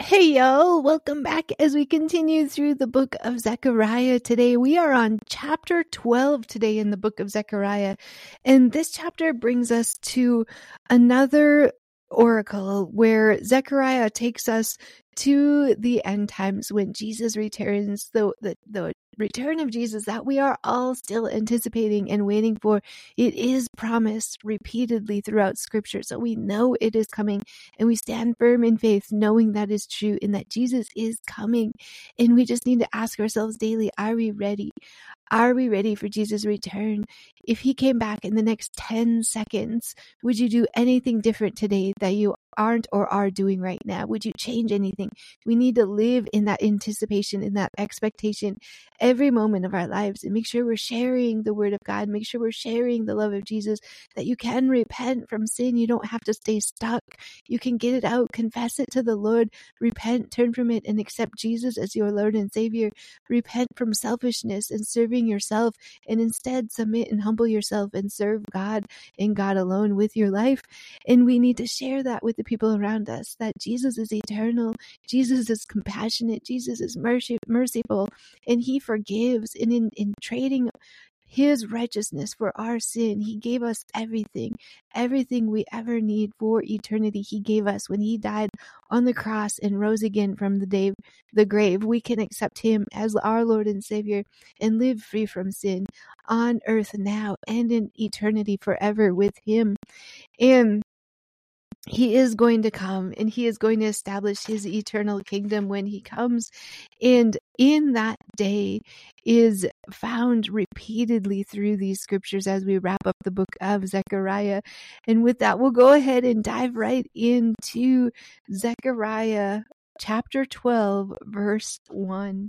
Hey y'all, welcome back as we continue through the book of Zechariah today. We are on chapter 12 today in the book of Zechariah. And this chapter brings us to another oracle where Zechariah takes us to the end times when Jesus returns, the, the, the return of Jesus that we are all still anticipating and waiting for. It is promised repeatedly throughout scripture. So we know it is coming and we stand firm in faith, knowing that is true and that Jesus is coming. And we just need to ask ourselves daily, are we ready? Are we ready for Jesus' return? If he came back in the next 10 seconds, would you do anything different today that you aren't or are doing right now? Would you change anything? We need to live in that anticipation, in that expectation every moment of our lives and make sure we're sharing the word of God. Make sure we're sharing the love of Jesus, that you can repent from sin. You don't have to stay stuck. You can get it out, confess it to the Lord, repent, turn from it, and accept Jesus as your Lord and Savior. Repent from selfishness and serving yourself, and instead submit and humble yourself and serve God and God alone with your life. And we need to share that with the people around us that Jesus is eternal, Jesus is compassionate, Jesus is mercy, merciful, and He forgives. And in, in trading his righteousness for our sin. He gave us everything, everything we ever need for eternity. He gave us when he died on the cross and rose again from the day, the grave. We can accept him as our Lord and Savior and live free from sin on earth now and in eternity forever with him. And he is going to come and he is going to establish his eternal kingdom when he comes. And in that day is found repeatedly through these scriptures as we wrap up the book of Zechariah. And with that, we'll go ahead and dive right into Zechariah chapter 12, verse 1.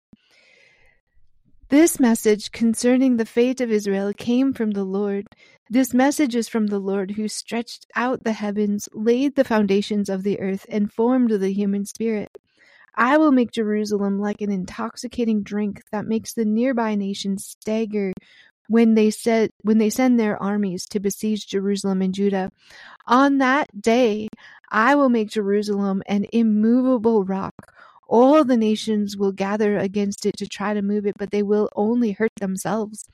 This message concerning the fate of Israel came from the Lord. This message is from the Lord who stretched out the heavens, laid the foundations of the earth, and formed the human spirit. I will make Jerusalem like an intoxicating drink that makes the nearby nations stagger when they when they send their armies to besiege Jerusalem and Judah. On that day I will make Jerusalem an immovable rock all the nations will gather against it to try to move it, but they will only hurt themselves.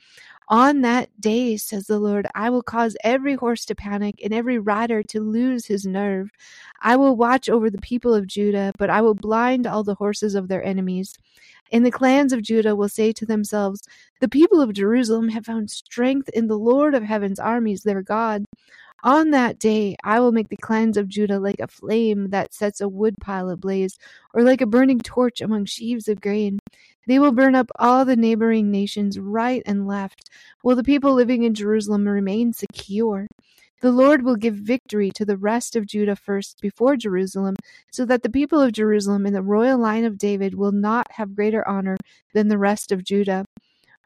On that day, says the Lord, I will cause every horse to panic and every rider to lose his nerve. I will watch over the people of Judah, but I will blind all the horses of their enemies. And the clans of Judah will say to themselves, The people of Jerusalem have found strength in the Lord of heaven's armies, their God. On that day I will make the clans of Judah like a flame that sets a woodpile ablaze, or like a burning torch among sheaves of grain. They will burn up all the neighboring nations right and left, while the people living in Jerusalem remain secure. The Lord will give victory to the rest of Judah first before Jerusalem, so that the people of Jerusalem in the royal line of David will not have greater honor than the rest of Judah.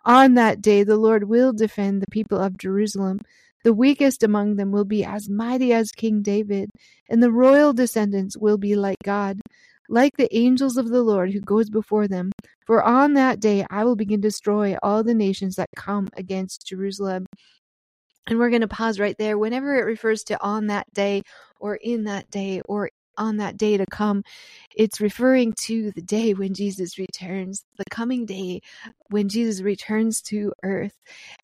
On that day the Lord will defend the people of Jerusalem. The weakest among them will be as mighty as King David, and the royal descendants will be like God, like the angels of the Lord who goes before them. For on that day I will begin to destroy all the nations that come against Jerusalem. And we're going to pause right there. Whenever it refers to on that day or in that day or on that day to come, it's referring to the day when Jesus returns, the coming day when Jesus returns to earth.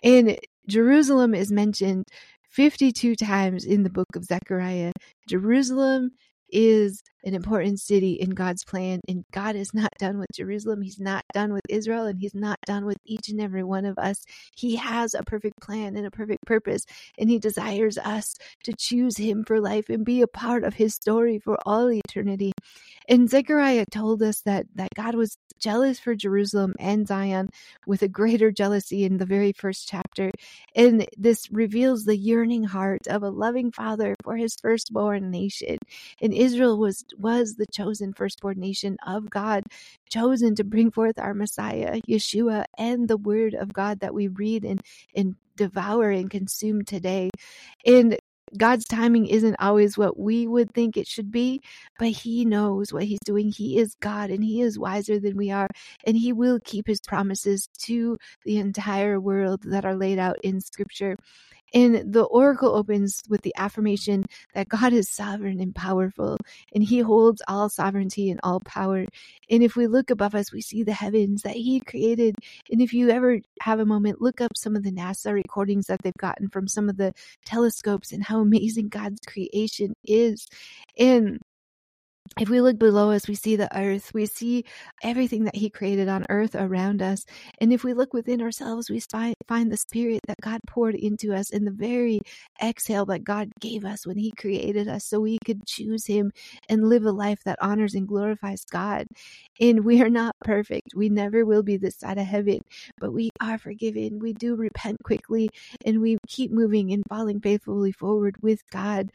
And Jerusalem is mentioned 52 times in the book of Zechariah. Jerusalem is an important city in God's plan, and God is not done with Jerusalem. He's not done with Israel, and He's not done with each and every one of us. He has a perfect plan and a perfect purpose, and He desires us to choose Him for life and be a part of His story for all eternity. And Zechariah told us that, that God was jealous for Jerusalem and Zion with a greater jealousy in the very first chapter. And this reveals the yearning heart of a loving father for his firstborn nation. And Israel was was the chosen firstborn nation of God, chosen to bring forth our Messiah, Yeshua, and the word of God that we read and, and devour and consume today. And God's timing isn't always what we would think it should be, but He knows what He's doing. He is God and He is wiser than we are, and He will keep His promises to the entire world that are laid out in Scripture. And the oracle opens with the affirmation that God is sovereign and powerful, and He holds all sovereignty and all power. And if we look above us, we see the heavens that He created. And if you ever have a moment, look up some of the NASA recordings that they've gotten from some of the telescopes and how amazing God's creation is. And if we look below us, we see the earth. We see everything that He created on earth around us. And if we look within ourselves, we find, the Spirit that God poured into us in the very exhale that God gave us when He created us so we could choose Him and live a life that honors and glorifies God. And we are not perfect. We never will be this side of heaven, but we are forgiven. We do repent quickly and we keep moving and falling faithfully forward with God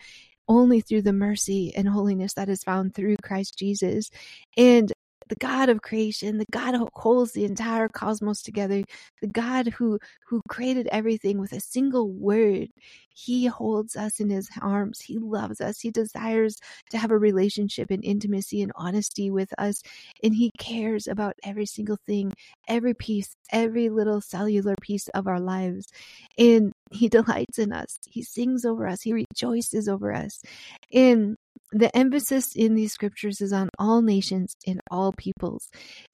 only through the mercy and holiness that is found through Christ Jesus. And the God of creation, the God who holds the entire cosmos together, the God who who created everything with a single word. He holds us in his arms. He loves us. He desires to have a relationship and intimacy and honesty with us. And he cares about every single thing, every piece, every little cellular piece of our lives. And he delights in us. He sings over us. He rejoices over us. And the emphasis in these scriptures is on all nations and all peoples.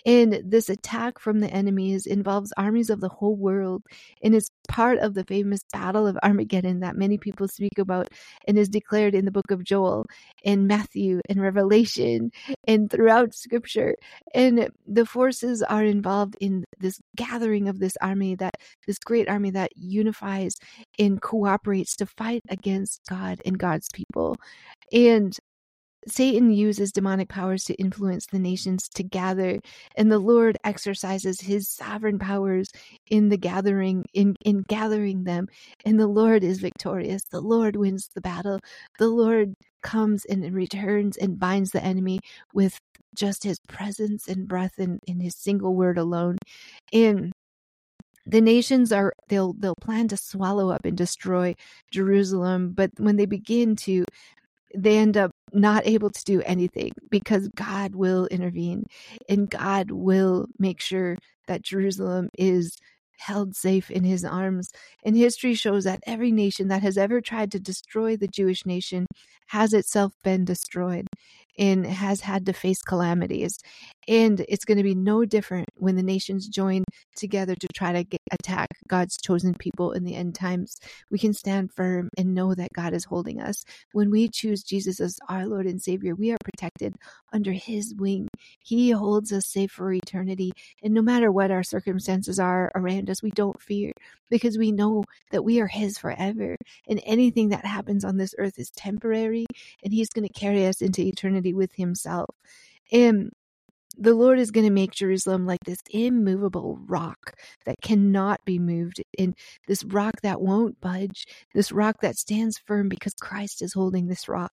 And this attack from the enemies involves armies of the whole world and is part of the famous Battle of Armageddon that many people speak about and is declared in the book of Joel and Matthew and Revelation and throughout scripture. And the forces are involved in this gathering of this army that this great army that unifies and cooperates to fight against God and God's people. And Satan uses demonic powers to influence the nations to gather, and the Lord exercises his sovereign powers in the gathering, in, in gathering them. And the Lord is victorious. The Lord wins the battle. The Lord comes and returns and binds the enemy with just his presence and breath and in his single word alone. And the nations are they'll they'll plan to swallow up and destroy Jerusalem, but when they begin to they end up not able to do anything because God will intervene and God will make sure that Jerusalem is held safe in his arms. And history shows that every nation that has ever tried to destroy the Jewish nation has itself been destroyed and has had to face calamities. And it's going to be no different when the nations join together to try to get, attack God's chosen people in the end times. We can stand firm and know that God is holding us. When we choose Jesus as our Lord and Savior, we are protected under His wing. He holds us safe for eternity. And no matter what our circumstances are around us, we don't fear because we know that we are His forever. And anything that happens on this earth is temporary, and He's going to carry us into eternity with Himself. And the Lord is going to make Jerusalem like this immovable rock that cannot be moved, and this rock that won't budge, this rock that stands firm because Christ is holding this rock.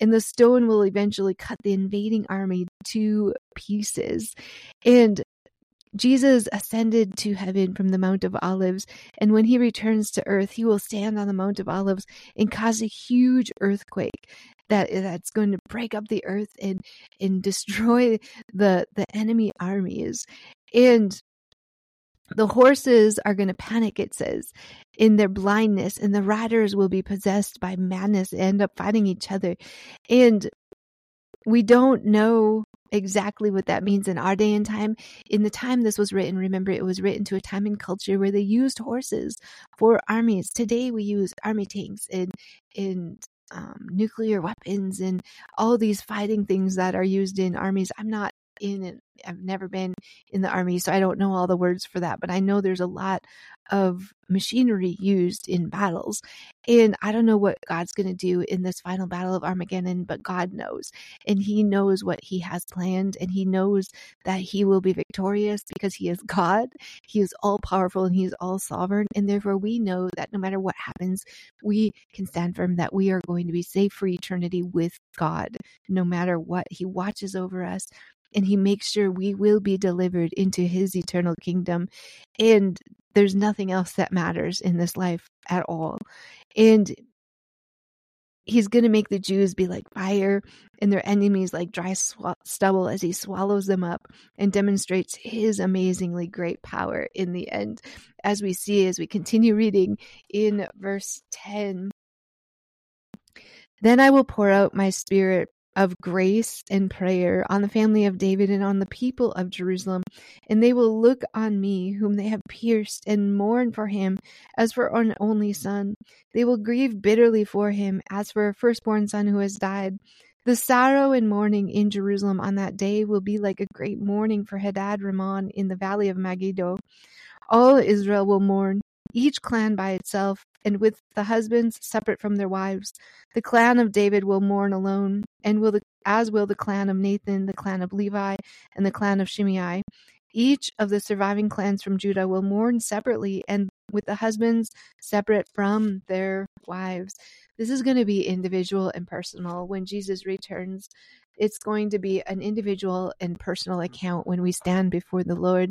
And the stone will eventually cut the invading army to pieces. And Jesus ascended to heaven from the Mount of Olives, and when he returns to earth, he will stand on the Mount of Olives and cause a huge earthquake that eh, that's going to break up the earth and and destroy the the enemy armies. And the horses are going to panic, it says, in their blindness, and the riders will be possessed by madness and end up fighting each other. And we don't know exactly what that means in our day and time. In the time this was written, remember, it was written to a time and culture where they used horses for armies. Today we use army tanks and and um, nuclear weapons and all these fighting things that are used in armies. I'm not in it. I've never been in the army, so I don't know all the words for that, but I know there's a lot of machinery used in battles. And I don't know what God's going to do in this final battle of Armageddon, but God knows. And He knows what He has planned, and He knows that He will be victorious because He is God. He is all powerful and He is all sovereign. And therefore, we know that no matter what happens, we can stand firm that we are going to be safe for eternity with God, no matter what. He watches over us and he makes sure we will be delivered into his eternal kingdom. And there's nothing else that matters in this life at all. And he's going to make the Jews be like fire and their enemies like dry sw- stubble as he swallows them up and demonstrates his amazingly great power in the end. As we see as we continue reading in verse 10 Then I will pour out my spirit of grace and prayer on the family of David and on the people of Jerusalem, and they will look on me, whom they have pierced, and mourn for him as for an only son. They will grieve bitterly for him as for a firstborn son who has died. The sorrow and mourning in Jerusalem on that day will be like a great mourning for Hadad Rimmon in the valley of Megiddo. All Israel will mourn, each clan by itself, and with the husbands separate from their wives. The clan of David will mourn alone, and will the, as will the clan of Nathan, the clan of Levi, and the clan of Shimei. Each of the surviving clans from Judah will mourn separately and with the husbands separate from their wives. This is going to be individual and personal when Jesus returns it's going to be an individual and personal mm-hmm. account when we stand before the Lord.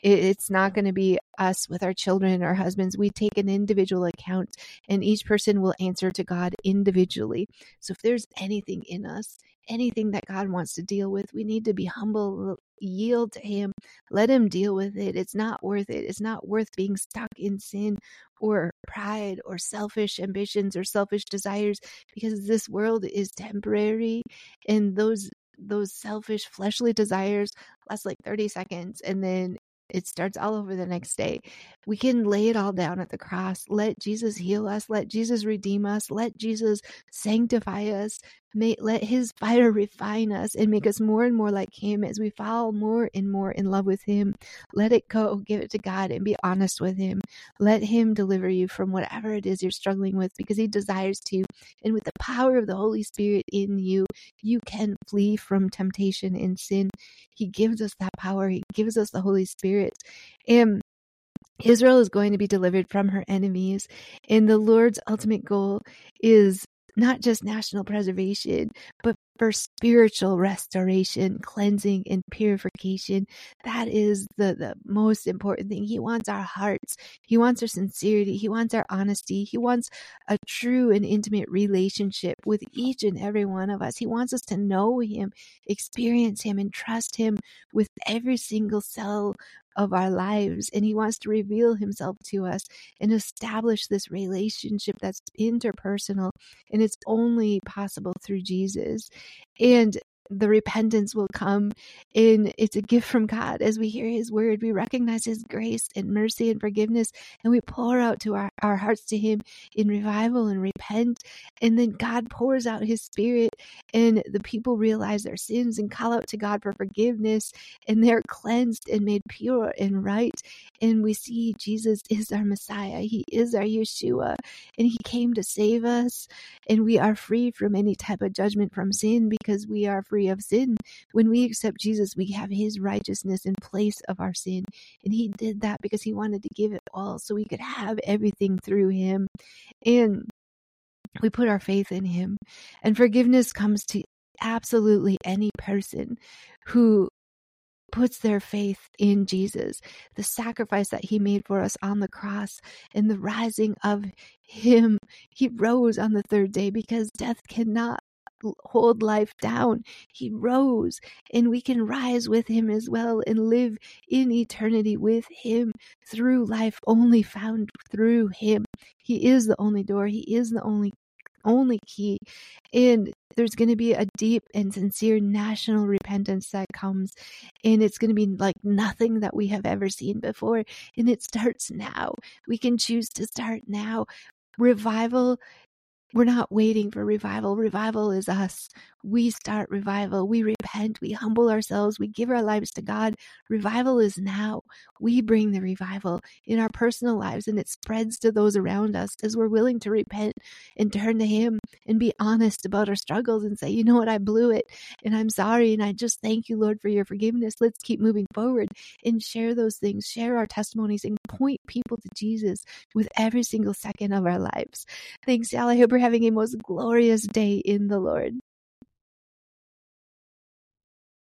It's not going to be us with our children, our husbands. We take an individual account, and each person will answer to God individually. So if there's anything in us, anything that God wants to deal with, we need to be humble, yield to Him, let Him deal with it. It's not worth it. It's not worth being stuck in sin or pride or selfish ambitions or selfish desires because this world is temporary and those those selfish fleshly desires last like 30 seconds and then it starts all over the next day. We can lay it all down at the cross. Let Jesus heal us. Let Jesus redeem us. Let Jesus sanctify us. May, let his fire refine us and make us more and more like him as we fall more and more in love with him. Let it go. Give it to God and be honest with him. Let him deliver you from whatever it is you're struggling with because he desires to. And with the power of the Holy Spirit in you, you can flee from temptation and sin. He gives us that power. He gives us the Holy Spirit. And Israel is going to be delivered from her enemies. And the Lord's ultimate goal is not just national preservation, but for spiritual restoration, cleansing, and purification. That is the, the most important thing. He wants our hearts. He wants our sincerity. He wants our honesty. He wants a true and intimate relationship with each and every one of us. He wants us to know Him, experience Him, and trust Him with every single cell of our lives. And He wants to reveal Himself to us and establish this relationship that's interpersonal. And it's only possible through Jesus. And the repentance will come and it's a gift from God. As we hear his word we recognize his grace and mercy and forgiveness and we pour out to our, our hearts to him in revival and repent. And then God pours out his spirit and the people realize their sins and call out to God for forgiveness and they're cleansed and made pure and right. And we see Jesus is our Messiah. He is our Yeshua and he came to save us. And we are free from any type of judgment from sin because we are free of sin. When we accept Jesus, we have his righteousness in place of our sin. And he did that because he wanted to give it all so we could have everything through him. And we put our faith in him. And forgiveness comes to absolutely any person who puts their faith in Jesus, the sacrifice that he made for us on the cross, and the rising of him. He rose on the third day because death cannot hold life down. He rose, and we can rise with him as well and live in eternity with him through life only found through him. He is the only door, he is the only only key. And there's going to be a deep and sincere national repentance that comes. And it's going to be like nothing that we have ever seen before. And it starts now. We can choose to start now. Revival we're not waiting for revival. Revival is us. We start revival. We repent. We humble ourselves. We give our lives to God. Revival is now. We bring the revival in our personal lives and it spreads to those around us as we're willing to repent and turn to Him and be honest about our struggles and say, you know what, I blew it and I'm sorry. And I just thank you, Lord, for your forgiveness. Let's keep moving forward and share those things, share our testimonies, and point people to Jesus with every single second of our lives. Thanks, y'all. I hope you're having a most glorious day in the Lord.